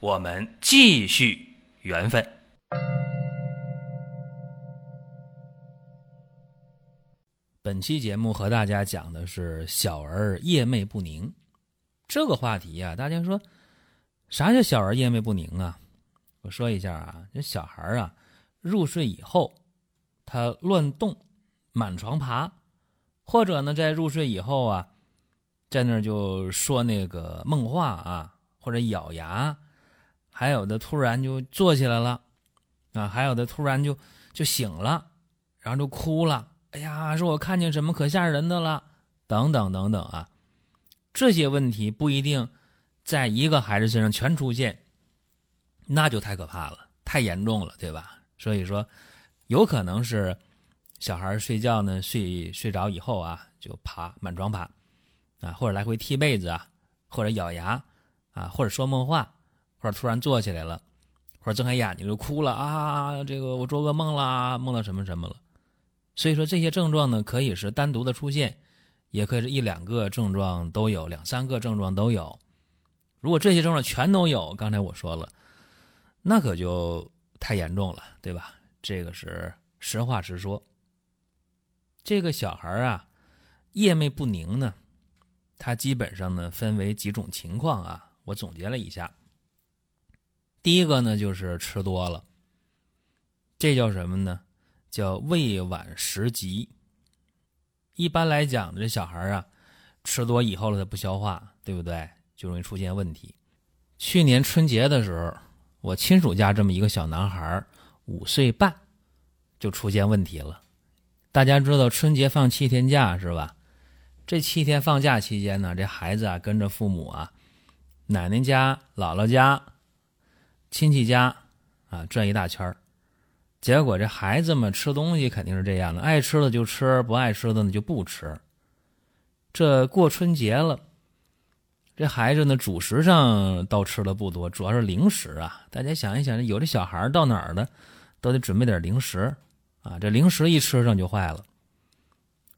我们继续缘分。本期节目和大家讲的是小儿夜寐不宁这个话题呀。大家说啥叫小儿夜寐不宁啊？我说一下啊，这小孩啊入睡以后，他乱动、满床爬，或者呢在入睡以后啊，在那就说那个梦话啊，或者咬牙。还有的突然就坐起来了，啊，还有的突然就就醒了，然后就哭了。哎呀，说我看见什么可吓人的了，等等等等啊，这些问题不一定在一个孩子身上全出现，那就太可怕了，太严重了，对吧？所以说，有可能是小孩睡觉呢，睡睡着以后啊，就爬满床爬，啊，或者来回踢被子啊，或者咬牙啊，或者说梦话。或者突然坐起来了，或者睁开眼睛就哭了啊！这个我做噩梦啦，梦到什么什么了。所以说这些症状呢，可以是单独的出现，也可以是一两个症状都有，两三个症状都有。如果这些症状全都有，刚才我说了，那可就太严重了，对吧？这个是实话实说。这个小孩啊，夜寐不宁呢，他基本上呢分为几种情况啊，我总结了一下。第一个呢，就是吃多了，这叫什么呢？叫胃脘食积。一般来讲，这小孩啊，吃多以后了，他不消化，对不对？就容易出现问题。去年春节的时候，我亲属家这么一个小男孩，五岁半，就出现问题了。大家知道春节放七天假是吧？这七天放假期间呢，这孩子啊，跟着父母啊，奶奶家、姥姥家。亲戚家，啊，转一大圈，结果这孩子们吃东西肯定是这样的，爱吃的就吃，不爱吃的呢就不吃。这过春节了，这孩子呢主食上倒吃的不多，主要是零食啊。大家想一想，有的小孩到哪儿的都得准备点零食啊，这零食一吃上就坏了。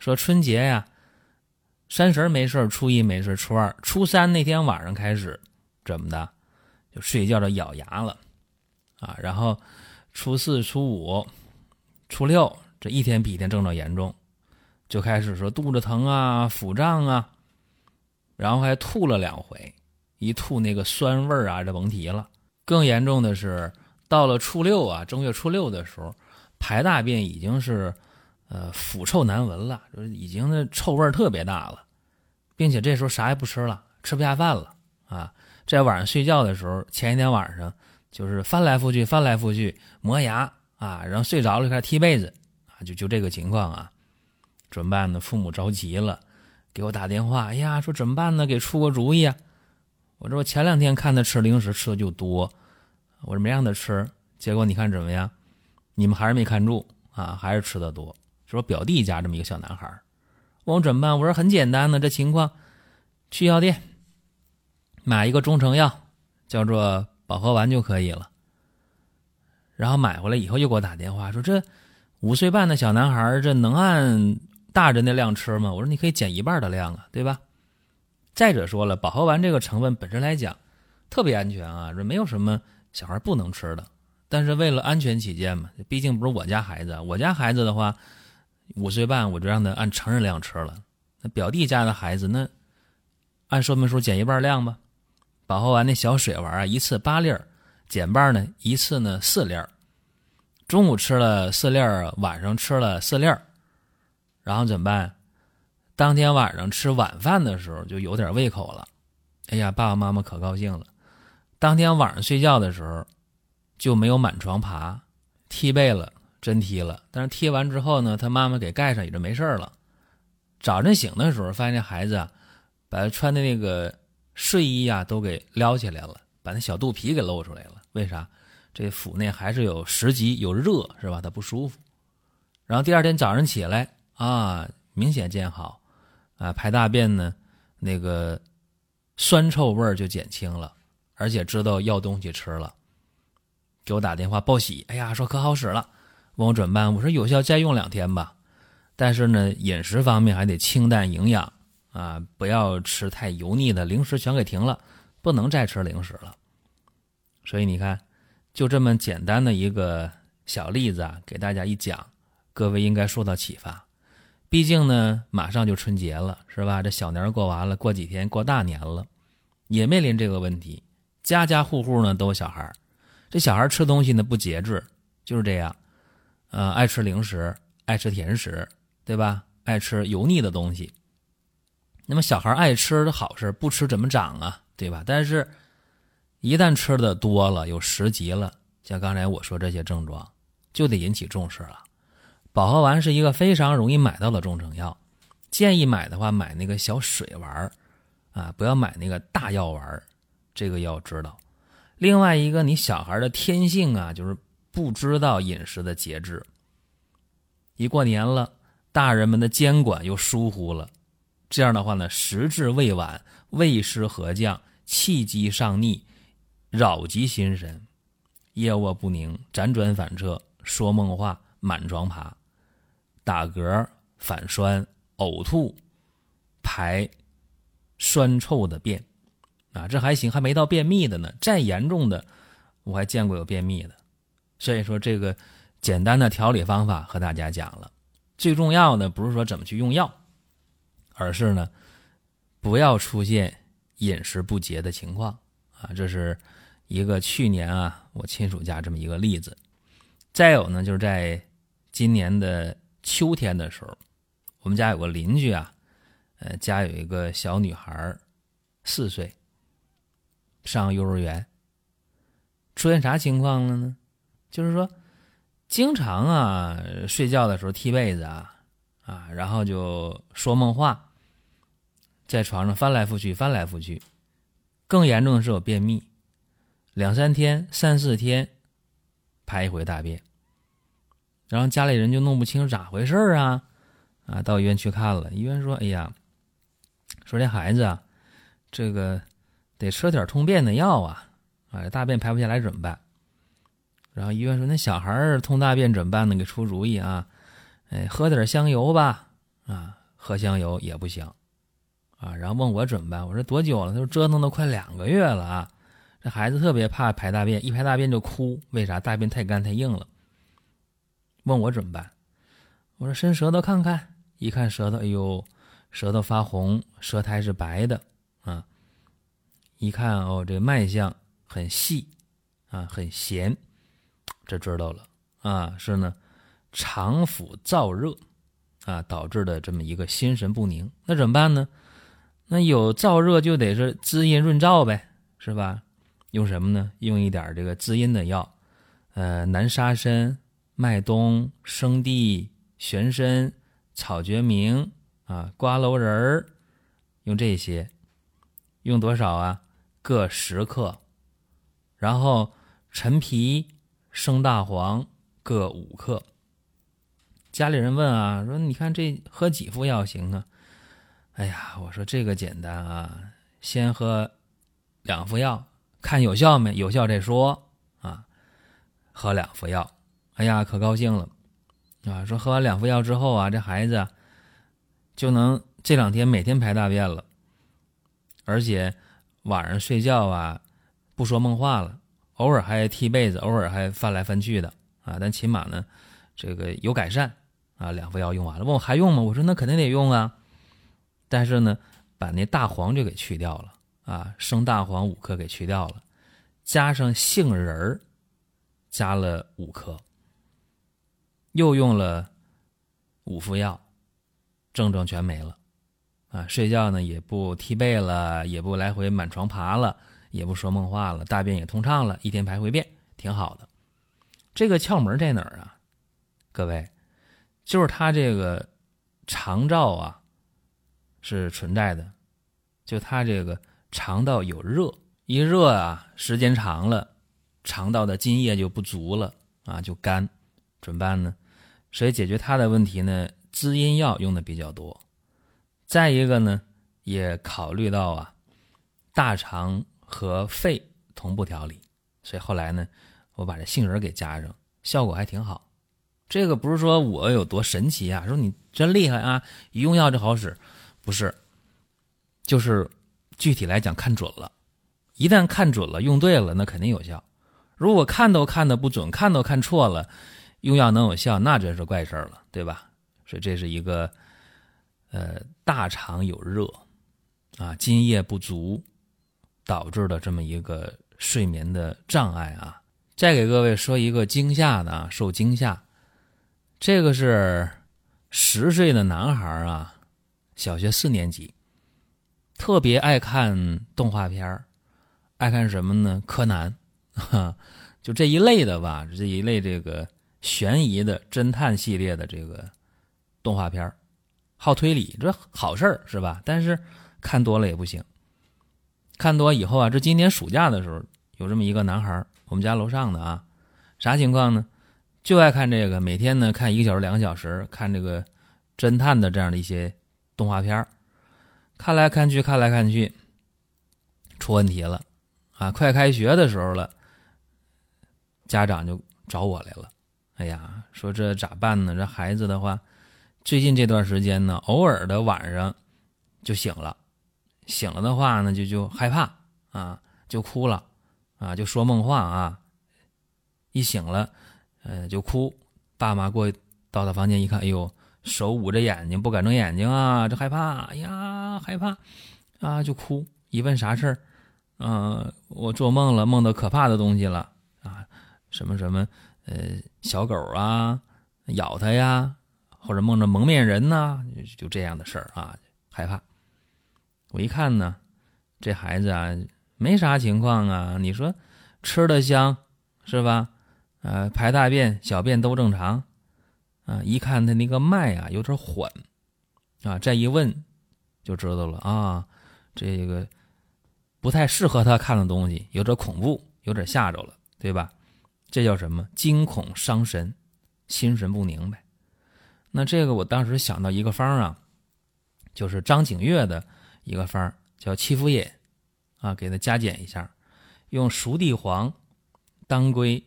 说春节呀，三十没事初一没事初二、初三那天晚上开始怎么的？睡觉就咬牙了，啊，然后初四、初五、初六这一天比一天症状严重，就开始说肚子疼啊、腹胀啊，然后还吐了两回，一吐那个酸味儿啊，这甭提了。更严重的是到了初六啊，正月初六的时候，排大便已经是呃腐臭难闻了，就是已经那臭味特别大了，并且这时候啥也不吃了，吃不下饭了啊。在晚上睡觉的时候，前一天晚上就是翻来覆去、翻来覆去磨牙啊，然后睡着了开始踢被子啊，就就这个情况啊，怎么办呢？父母着急了，给我打电话，哎呀，说怎么办呢？给出个主意啊！我说我前两天看他吃零食吃的就多，我说没让他吃，结果你看怎么样？你们还是没看住啊，还是吃的多。是我表弟家这么一个小男孩，问我怎么办？我说很简单呢，这情况去药店。买一个中成药，叫做保和丸就可以了。然后买回来以后又给我打电话说：“这五岁半的小男孩，这能按大人的量吃吗？”我说：“你可以减一半的量啊，对吧？”再者说了，保和丸这个成分本身来讲特别安全啊，这没有什么小孩不能吃的。但是为了安全起见嘛，毕竟不是我家孩子，我家孩子的话五岁半我就让他按成人量吃了。那表弟家的孩子那按说明书减一半量吧。保和丸那小水丸啊，一次八粒儿，减半呢，一次呢四粒儿。中午吃了四粒儿，晚上吃了四粒儿，然后怎么办？当天晚上吃晚饭的时候就有点胃口了。哎呀，爸爸妈妈可高兴了。当天晚上睡觉的时候就没有满床爬，踢被了，真踢了。但是踢完之后呢，他妈妈给盖上也就没事了。早晨醒的时候，发现孩子啊，把他穿的那个。睡衣呀，都给撩起来了，把那小肚皮给露出来了。为啥？这腹内还是有食积有热是吧？他不舒服。然后第二天早上起来啊，明显见好啊，排大便呢那个酸臭味就减轻了，而且知道要东西吃了。给我打电话报喜，哎呀，说可好使了，问我怎么办？我说有效再用两天吧，但是呢，饮食方面还得清淡营养啊，不要吃太油腻的零食，全给停了，不能再吃零食了。所以你看，就这么简单的一个小例子啊，给大家一讲，各位应该受到启发。毕竟呢，马上就春节了，是吧？这小年过完了，过几天过大年了，也面临这个问题，家家户户呢都有小孩。这小孩吃东西呢不节制，就是这样，呃，爱吃零食，爱吃甜食，对吧？爱吃油腻的东西。那么小孩爱吃的好事，不吃怎么长啊？对吧？但是，一旦吃的多了，有食积了，像刚才我说这些症状，就得引起重视了。保和丸是一个非常容易买到的中成药，建议买的话买那个小水丸啊，不要买那个大药丸这个要知道。另外一个，你小孩的天性啊，就是不知道饮食的节制。一过年了，大人们的监管又疏忽了，这样的话呢，时至未晚，胃湿合降，气机上逆，扰及心神，夜卧不宁，辗转反侧，说梦话，满床爬，打嗝，反酸，呕吐，排酸臭的便。啊，这还行，还没到便秘的呢。再严重的，我还见过有便秘的。所以说，这个简单的调理方法和大家讲了。最重要的不是说怎么去用药，而是呢，不要出现饮食不节的情况啊。这是一个去年啊，我亲属家这么一个例子。再有呢，就是在今年的秋天的时候，我们家有个邻居啊，呃，家有一个小女孩，四岁。上幼儿园，出现啥情况了呢？就是说，经常啊睡觉的时候踢被子啊啊，然后就说梦话，在床上翻来覆去，翻来覆去。更严重的是我便秘，两三天、三四天排一回大便，然后家里人就弄不清咋回事啊啊，到医院去看了，医院说：“哎呀，说这孩子啊，这个。”得吃点通便的药啊，啊，大便排不下来怎么办？然后医院说：“那小孩儿通大便怎么办呢？给出主意啊，哎，喝点香油吧，啊，喝香油也不行，啊，然后问我怎么办？我说多久了？他说折腾都快两个月了啊，这孩子特别怕排大便，一排大便就哭，为啥？大便太干太硬了。问我怎么办？我说伸舌头看看，一看舌头，哎呦，舌头发红，舌苔是白的啊。”一看哦，这脉象很细，啊，很弦，这知道了啊，是呢，肠腑燥热，啊导致的这么一个心神不宁。那怎么办呢？那有燥热就得是滋阴润燥呗，是吧？用什么呢？用一点这个滋阴的药，呃，南沙参、麦冬、生地、玄参、草决明啊、瓜蒌仁儿，用这些，用多少啊？各十克，然后陈皮、生大黄各五克。家里人问啊，说你看这喝几副药行啊？哎呀，我说这个简单啊，先喝两副药，看有效没？有效再说啊。喝两副药，哎呀，可高兴了啊！说喝完两副药之后啊，这孩子就能这两天每天排大便了，而且。晚上睡觉啊，不说梦话了，偶尔还踢被子，偶尔还翻来翻去的啊。但起码呢，这个有改善啊。两副药用完了，问我还用吗？我说那肯定得用啊。但是呢，把那大黄就给去掉了啊，生大黄五克给去掉了，加上杏仁儿，加了五克，又用了五副药，症状全没了。啊，睡觉呢也不踢被了，也不来回满床爬了，也不说梦话了，大便也通畅了，一天排回便，挺好的。这个窍门在哪儿啊？各位，就是他这个肠照啊是存在的，就他这个肠道有热，一热啊，时间长了，肠道的津液就不足了啊，就干，怎么办呢？所以解决他的问题呢，滋阴药用的比较多。再一个呢，也考虑到啊，大肠和肺同步调理，所以后来呢，我把这杏仁给加上，效果还挺好。这个不是说我有多神奇啊，说你真厉害啊，一用药就好使，不是，就是具体来讲看准了，一旦看准了，用对了，那肯定有效。如果看都看的不准，看都看错了，用药能有效，那真是怪事儿了，对吧？所以这是一个，呃，大肠有热，啊，津液不足导致的这么一个睡眠的障碍啊。再给各位说一个惊吓的啊，受惊吓。这个是十岁的男孩啊，小学四年级，特别爱看动画片爱看什么呢？柯南，哈，就这一类的吧，这一类这个悬疑的侦探系列的这个动画片好推理，这好事儿是吧？但是看多了也不行，看多以后啊，这今年暑假的时候，有这么一个男孩我们家楼上的啊，啥情况呢？就爱看这个，每天呢看一个小时、两个小时，看这个侦探的这样的一些动画片看来看去，看来看去，出问题了啊！快开学的时候了，家长就找我来了。哎呀，说这咋办呢？这孩子的话，最近这段时间呢，偶尔的晚上就醒了，醒了的话呢，就就害怕啊，就哭了啊，就说梦话啊，一醒了。呃，就哭，爸妈过到他房间一看，哎呦，手捂着眼睛，不敢睁眼睛啊，这害怕，哎呀，害怕，啊，就哭。一问啥事儿，啊，我做梦了，梦到可怕的东西了啊，什么什么，呃，小狗啊，咬他呀，或者梦着蒙面人呐，就这样的事儿啊，害怕。我一看呢，这孩子啊，没啥情况啊，你说吃的香是吧？呃，排大便、小便都正常，啊，一看他那个脉啊有点缓，啊，再一问就知道了啊，这个不太适合他看的东西，有点恐怖，有点吓着了，对吧？这叫什么？惊恐伤神，心神不宁呗。那这个我当时想到一个方啊，就是张景岳的一个方叫七福饮，啊，给他加减一下，用熟地黄、当归。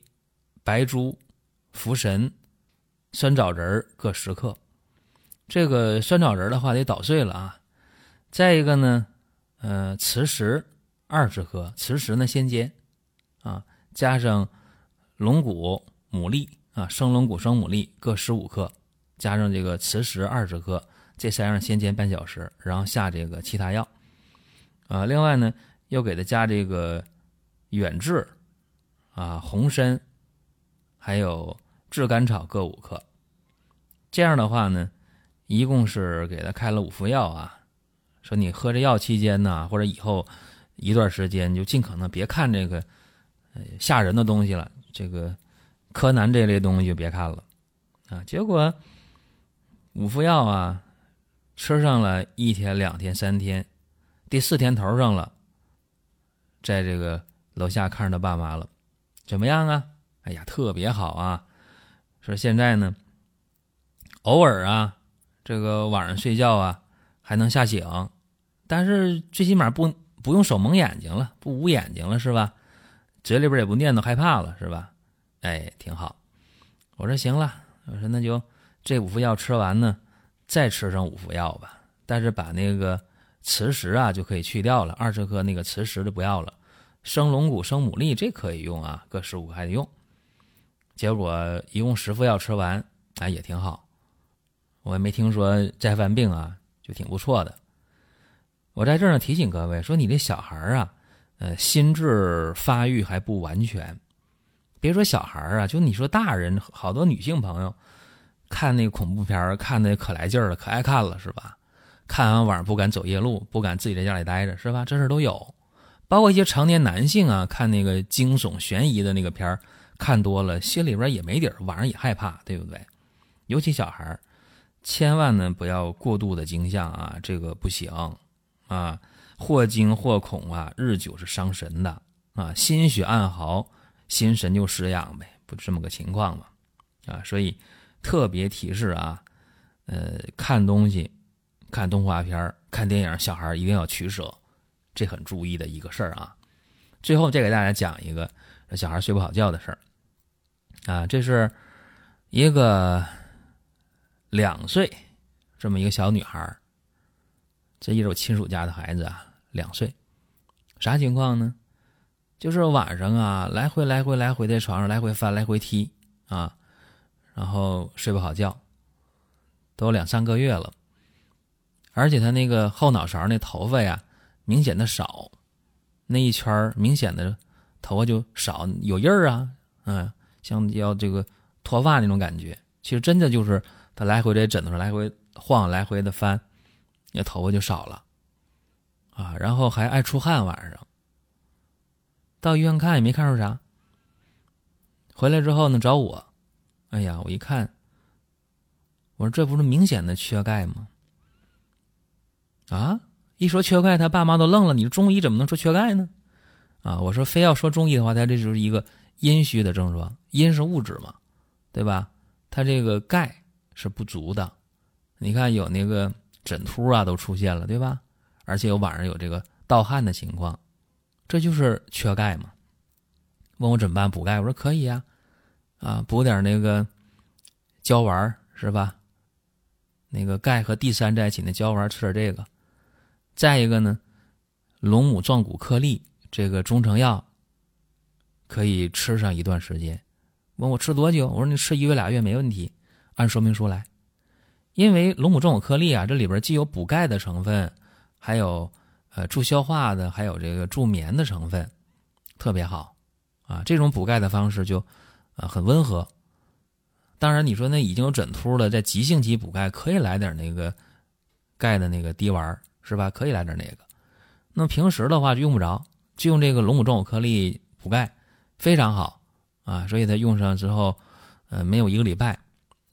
白术、茯神、酸枣仁各十克。这个酸枣仁的话得捣碎了啊。再一个呢，呃，磁石二十克，磁石呢先煎啊，加上龙骨、牡蛎啊，生龙骨、生牡蛎各十五克，加上这个磁石二十克，这三样先煎半小时，然后下这个其他药啊。另外呢，又给他加这个远志啊、红参。还有炙甘草各五克，这样的话呢，一共是给他开了五副药啊。说你喝这药期间呢，或者以后一段时间，就尽可能别看这个吓人的东西了。这个柯南这类东西就别看了啊。结果五副药啊，吃上了一天、两天、三天，第四天头上了，在这个楼下看着他爸妈了，怎么样啊？哎呀，特别好啊！说现在呢，偶尔啊，这个晚上睡觉啊，还能吓醒，但是最起码不不用手蒙眼睛了，不捂眼睛了，是吧？嘴里边也不念叨害怕了，是吧？哎，挺好。我说行了，我说那就这五副药吃完呢，再吃上五副药吧。但是把那个磁石啊就可以去掉了，二十克那个磁石的不要了。生龙骨、生牡蛎这可以用啊，各十五还得用。结果一共十副药吃完，哎，也挺好。我也没听说再犯病啊，就挺不错的。我在这儿呢提醒各位说，你这小孩啊，呃，心智发育还不完全。别说小孩啊，就你说大人，好多女性朋友看那个恐怖片看的可来劲儿了，可爱看了，是吧？看完晚上不敢走夜路，不敢自己在家里待着，是吧？这事都有。包括一些成年男性啊，看那个惊悚悬疑的那个片儿。看多了，心里边也没底儿，晚上也害怕，对不对？尤其小孩，千万呢不要过度的惊吓啊，这个不行啊，或惊或恐啊，日久是伤神的啊，心血暗耗，心神就失养呗，不这么个情况嘛，啊，所以特别提示啊，呃，看东西、看动画片、看电影，小孩一定要取舍，这很注意的一个事儿啊。最后再给大家讲一个小孩睡不好觉的事儿，啊，这是一个两岁这么一个小女孩这也是我亲属家的孩子啊，两岁，啥情况呢？就是晚上啊，来回来回来回在床上来回翻来回踢啊，然后睡不好觉，都两三个月了，而且他那个后脑勺那头发呀，明显的少，那一圈明显的头发就少，有印儿啊，嗯，像要这个脱发那种感觉。其实真的就是他来回在枕头上来回晃，来回的翻。那头发就少了，啊，然后还爱出汗，晚上到医院看也没看出啥。回来之后呢，找我，哎呀，我一看，我说这不是明显的缺钙吗？啊，一说缺钙，他爸妈都愣了。你中医怎么能说缺钙呢？啊，我说非要说中医的话，他这就是一个阴虚的症状，阴是物质嘛，对吧？他这个钙是不足的。你看有那个。枕秃啊都出现了，对吧？而且有晚上有这个盗汗的情况，这就是缺钙嘛。问我怎么办？补钙？我说可以呀，啊，补点那个胶丸是吧？那个钙和地三在一起那胶丸吃点这个。再一个呢，龙母壮骨颗粒这个中成药可以吃上一段时间。问我吃多久？我说你吃一月俩月没问题，按说明书来。因为龙母壮骨颗粒啊，这里边既有补钙的成分，还有呃助消化的，还有这个助眠的成分，特别好啊。这种补钙的方式就啊很温和。当然，你说那已经有枕秃了，在急性期补钙可以来点那个钙的那个滴丸是吧？可以来点那个。那么平时的话就用不着，就用这个龙母壮骨颗粒补钙，非常好啊。所以他用上之后，呃，没有一个礼拜。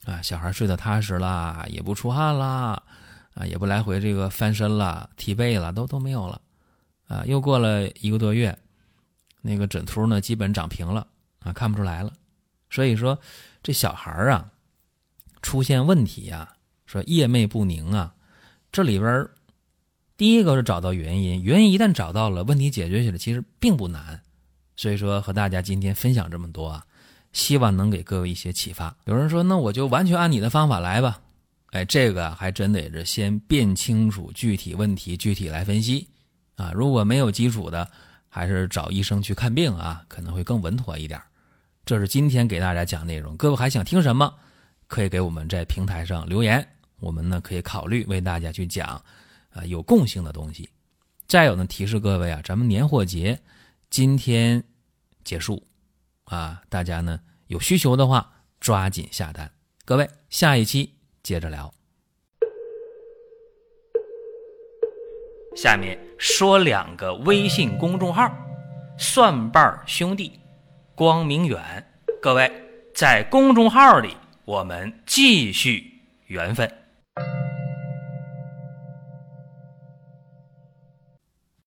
啊，小孩睡得踏实啦，也不出汗啦，啊，也不来回这个翻身了、踢被了，都都没有了，啊，又过了一个多月，那个枕秃呢，基本长平了，啊，看不出来了。所以说，这小孩啊，出现问题呀，说夜寐不宁啊，这里边第一个是找到原因，原因一旦找到了，问题解决起来其实并不难。所以说，和大家今天分享这么多啊。希望能给各位一些启发。有人说：“那我就完全按你的方法来吧。”哎，这个还真得是先辨清楚具体问题，具体来分析啊。如果没有基础的，还是找医生去看病啊，可能会更稳妥一点。这是今天给大家讲内容。各位还想听什么？可以给我们在平台上留言，我们呢可以考虑为大家去讲啊有共性的东西。再有呢，提示各位啊，咱们年货节今天结束。啊，大家呢有需求的话，抓紧下单。各位，下一期接着聊。下面说两个微信公众号：蒜瓣兄弟、光明远。各位在公众号里，我们继续缘分。